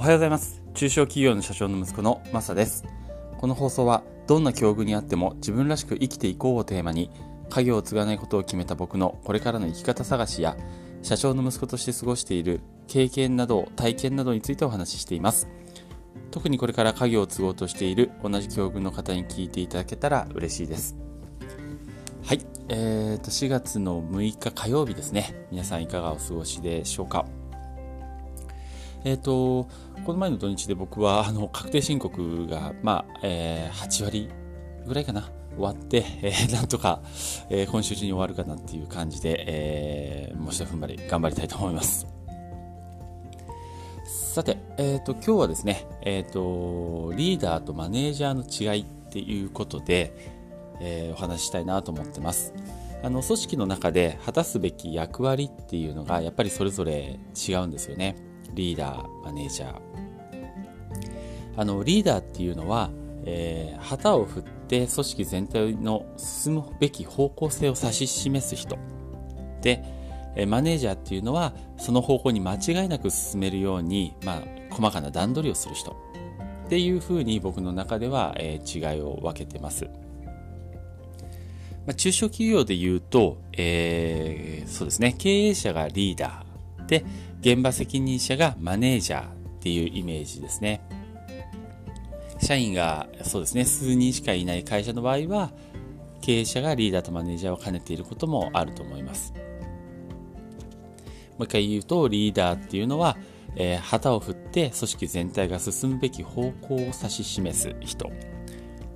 おはようございます。中小企業の社長の息子のマサです。この放送はどんな境遇にあっても自分らしく生きていこうをテーマに家業を継がないことを決めた僕のこれからの生き方探しや社長の息子として過ごしている経験など体験などについてお話ししています。特にこれから家業を継ごうとしている同じ境遇の方に聞いていただけたら嬉しいです。はい、えーと4月の6日火曜日ですね。皆さんいかがお過ごしでしょうか。えっ、ー、と、この前の土日で僕は、あの、確定申告が、まあ、えー、8割ぐらいかな、終わって、えー、なんとか、えー、今週中に終わるかなっていう感じで、えー、もう一踏ん張り、頑張りたいと思います。さて、えっ、ー、と、今日はですね、えっ、ー、と、リーダーとマネージャーの違いっていうことで、えー、お話ししたいなと思ってます。あの、組織の中で果たすべき役割っていうのが、やっぱりそれぞれ違うんですよね。リーダー、マネージャー。あの、リーダーっていうのは、えー、旗を振って組織全体の進むべき方向性を指し示す人。で、マネージャーっていうのは、その方向に間違いなく進めるように、まあ、細かな段取りをする人。っていうふうに僕の中では、えー、違いを分けてます。まあ、中小企業で言うと、えー、そうですね、経営者がリーダーで、現場責任者がマネージャーっていうイメージですね。社員がそうですね、数人しかいない会社の場合は、経営者がリーダーとマネージャーを兼ねていることもあると思います。もう一回言うと、リーダーっていうのは、えー、旗を振って組織全体が進むべき方向を指し示す人。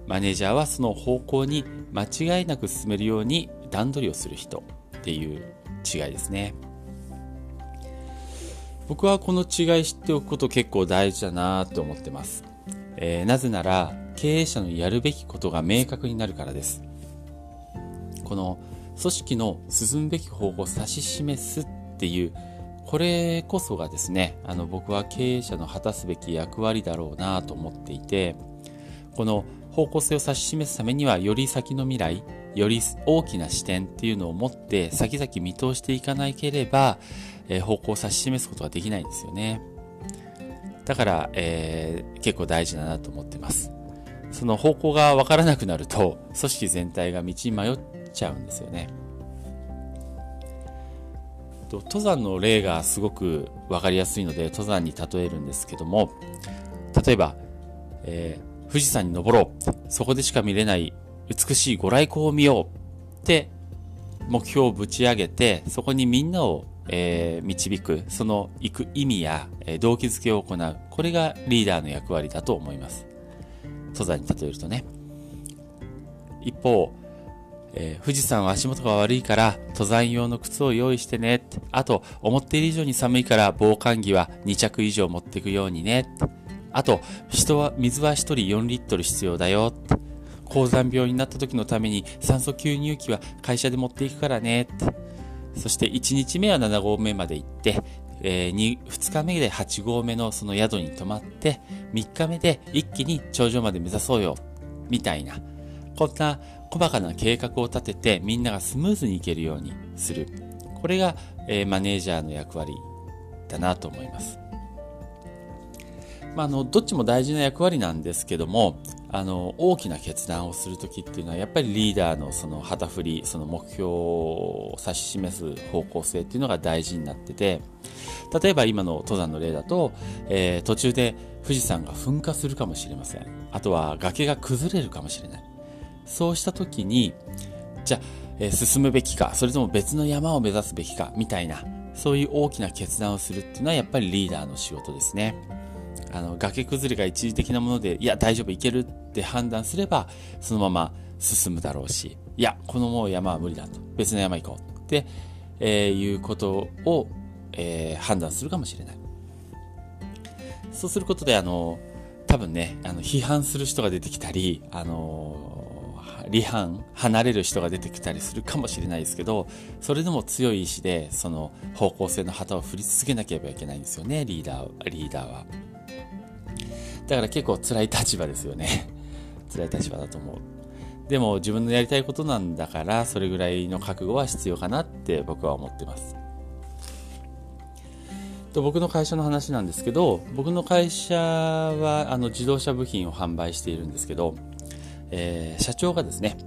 マネージャーはその方向に間違いなく進めるように段取りをする人っていう違いですね。僕はこの違い知っておくこと結構大事だなと思ってます、えー、なぜなら経営者のやるべきことが明確になるからです。この組織の進むべき方向を指し示すっていうこれこそがですねあの僕は経営者の果たすべき役割だろうなと思っていてこの方向性を指し示すためにはより先の未来より大きな視点っていうのを持って先々見通していかなければえー、方向を指し示すことができないんですよね。だから、えー、結構大事だなと思ってます。その方向がわからなくなると、組織全体が道に迷っちゃうんですよね。登山の例がすごく分かりやすいので登山に例えるんですけども例えば、えー、富士山に登ろうそこでしか見れない美しいご来光を見ようって目標をぶち上げてそこにみんなをえー、導く、その行く意味や、えー、動機づけを行う。これがリーダーの役割だと思います。登山に例えるとね。一方、えー、富士山は足元が悪いから登山用の靴を用意してね。あと、思っている以上に寒いから防寒着は2着以上持っていくようにね。あと、人は、水は1人4リットル必要だよ。高山病になった時のために酸素吸入器は会社で持っていくからね。そして1日目は7合目まで行って、えー、2, 2日目で8合目のその宿に泊まって、3日目で一気に頂上まで目指そうよ、みたいな、こんな細かな計画を立ててみんながスムーズにいけるようにする。これが、えー、マネージャーの役割だなと思います。まあ、あのどっちも大事な役割なんですけどもあの大きな決断をする時っていうのはやっぱりリーダーのその旗振りその目標を指し示す方向性っていうのが大事になってて例えば今の登山の例だと、えー、途中で富士山が噴火するかもしれませんあとは崖が崩れるかもしれないそうした時にじゃあ、えー、進むべきかそれとも別の山を目指すべきかみたいなそういう大きな決断をするっていうのはやっぱりリーダーの仕事ですね。あの崖崩れが一時的なものでいや大丈夫いけるって判断すればそのまま進むだろうしいやこのもう山は無理だと。別の山行こうって、えー、いうことを、えー、判断するかもしれない。そうすることであの多分ねあの批判する人が出てきたりあの離反離れる人が出てきたりするかもしれないですけどそれでも強い意志でその方向性の旗を振り続けなければいけないんですよねリーダーリーダーは。だから結構辛い立場ですよね。辛い立場だと思う。でも自分のやりたいことなんだから、それぐらいの覚悟は必要かなって僕は思ってます。と僕の会社の話なんですけど僕の会社はあの自動車部品を販売しているんですけど、えー、社長がですね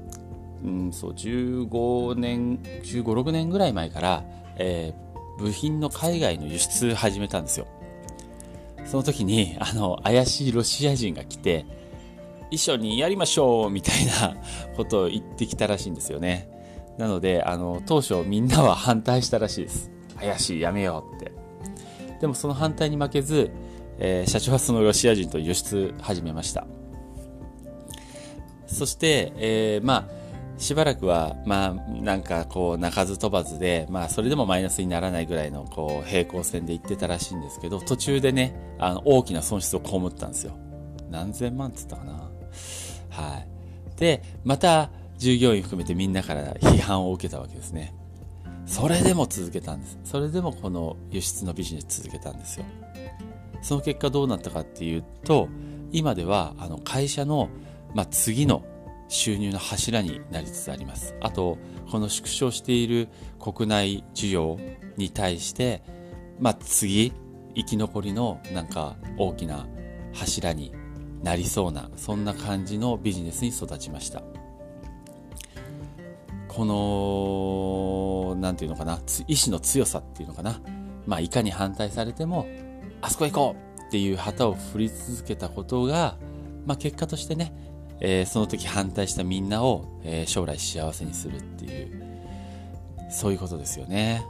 うんそう15年15、6年ぐらい前から、えー、部品の海外の輸出始めたんですよその時にあの怪しいロシア人が来て一緒にやりましょうみたいな ことを言ってきたらしいんですよね。なのであの当初みんなは反対したらしいです。怪しいやめようって。でもその反対に負けず、えー、社長はそのロシア人と輸出始めました。そして、えー、まあしばらくは、まあ、なんかこう、鳴かず飛ばずで、まあ、それでもマイナスにならないぐらいの、こう、平行線で行ってたらしいんですけど、途中でね、あの、大きな損失を被ったんですよ。何千万って言ったかな？はい。で、また、従業員含めてみんなから批判を受けたわけですね。それでも続けたんです。それでもこの輸出のビジネス続けたんですよ。その結果どうなったかっていうと、今では、あの、会社の、まあ、次の収入の柱になりつつあります。あと、この縮小している国内需要に対して、まあ、次、生き残りのなんか大きな柱になりそうな、そんな感じのビジネスに育ちました。この、なんていうのかな、意志の強さっていうのかな。まあ、いかに反対されても、あそこ行こうっていう旗を振り続けたことが、まあ、結果としてね、えー、その時反対したみんなを、えー、将来幸せにするっていう、そういうことですよね。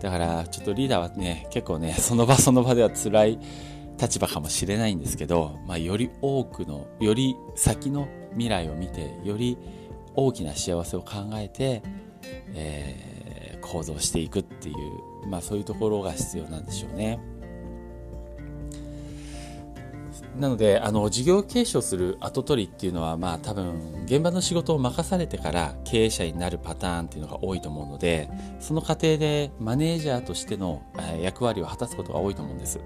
だから、ちょっとリーダーはね、結構ね、その場その場では辛い立場かもしれないんですけど、まあ、より多くの、より先の未来を見て、より大きな幸せを考えて、えー、行動していくっていう、まあそういうところが必要なんでしょうね。なので、あの、事業継承する後取りっていうのは、まあ多分、現場の仕事を任されてから経営者になるパターンっていうのが多いと思うので、その過程でマネージャーとしての役割を果たすことが多いと思うんです。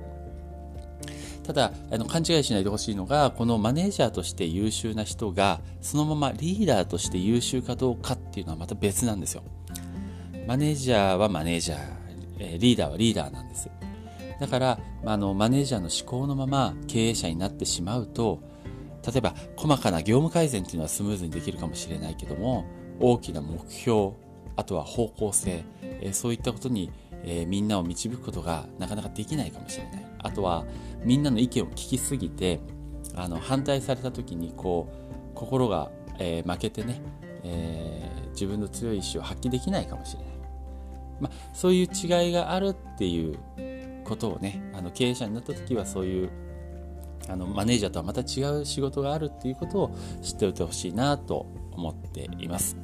ただ、あの、勘違いしないでほしいのが、このマネージャーとして優秀な人が、そのままリーダーとして優秀かどうかっていうのはまた別なんですよ。マネージャーはマネージャー、リーダーはリーダーなんです。だから、あの、マネージャーの思考のまま経営者になってしまうと、例えば、細かな業務改善っていうのはスムーズにできるかもしれないけども、大きな目標、あとは方向性、えそういったことに、えー、みんなを導くことがなかなかできないかもしれない。あとは、みんなの意見を聞きすぎて、あの、反対された時に、こう、心が、えー、負けてね、えー、自分の強い意志を発揮できないかもしれない。まあ、そういう違いがあるっていうことをねあの経営者になった時はそういうあのマネージャーとはまた違う仕事があるっていうことを知っておいてほしいなと思っています。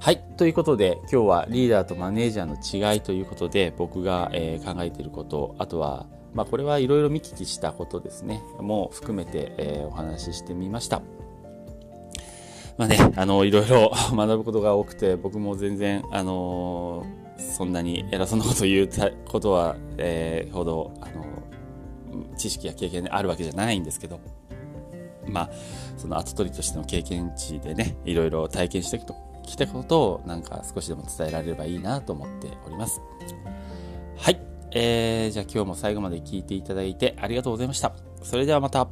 はい。ということで、今日はリーダーとマネージャーの違いということで、僕が、えー、考えていること、あとは、まあ、これはいろいろ見聞きしたことですね、も含めて、えー、お話ししてみました。まあね、あの、いろいろ 学ぶことが多くて、僕も全然、あのーそんなに偉そうなことを言うことは、えー、ほど、あの、知識や経験であるわけじゃないんですけど、まあ、その後取りとしての経験値でね、いろいろ体験してきたことを、なんか少しでも伝えられればいいなと思っております。はい。えー、じゃあ今日も最後まで聞いていただいてありがとうございました。それではまた。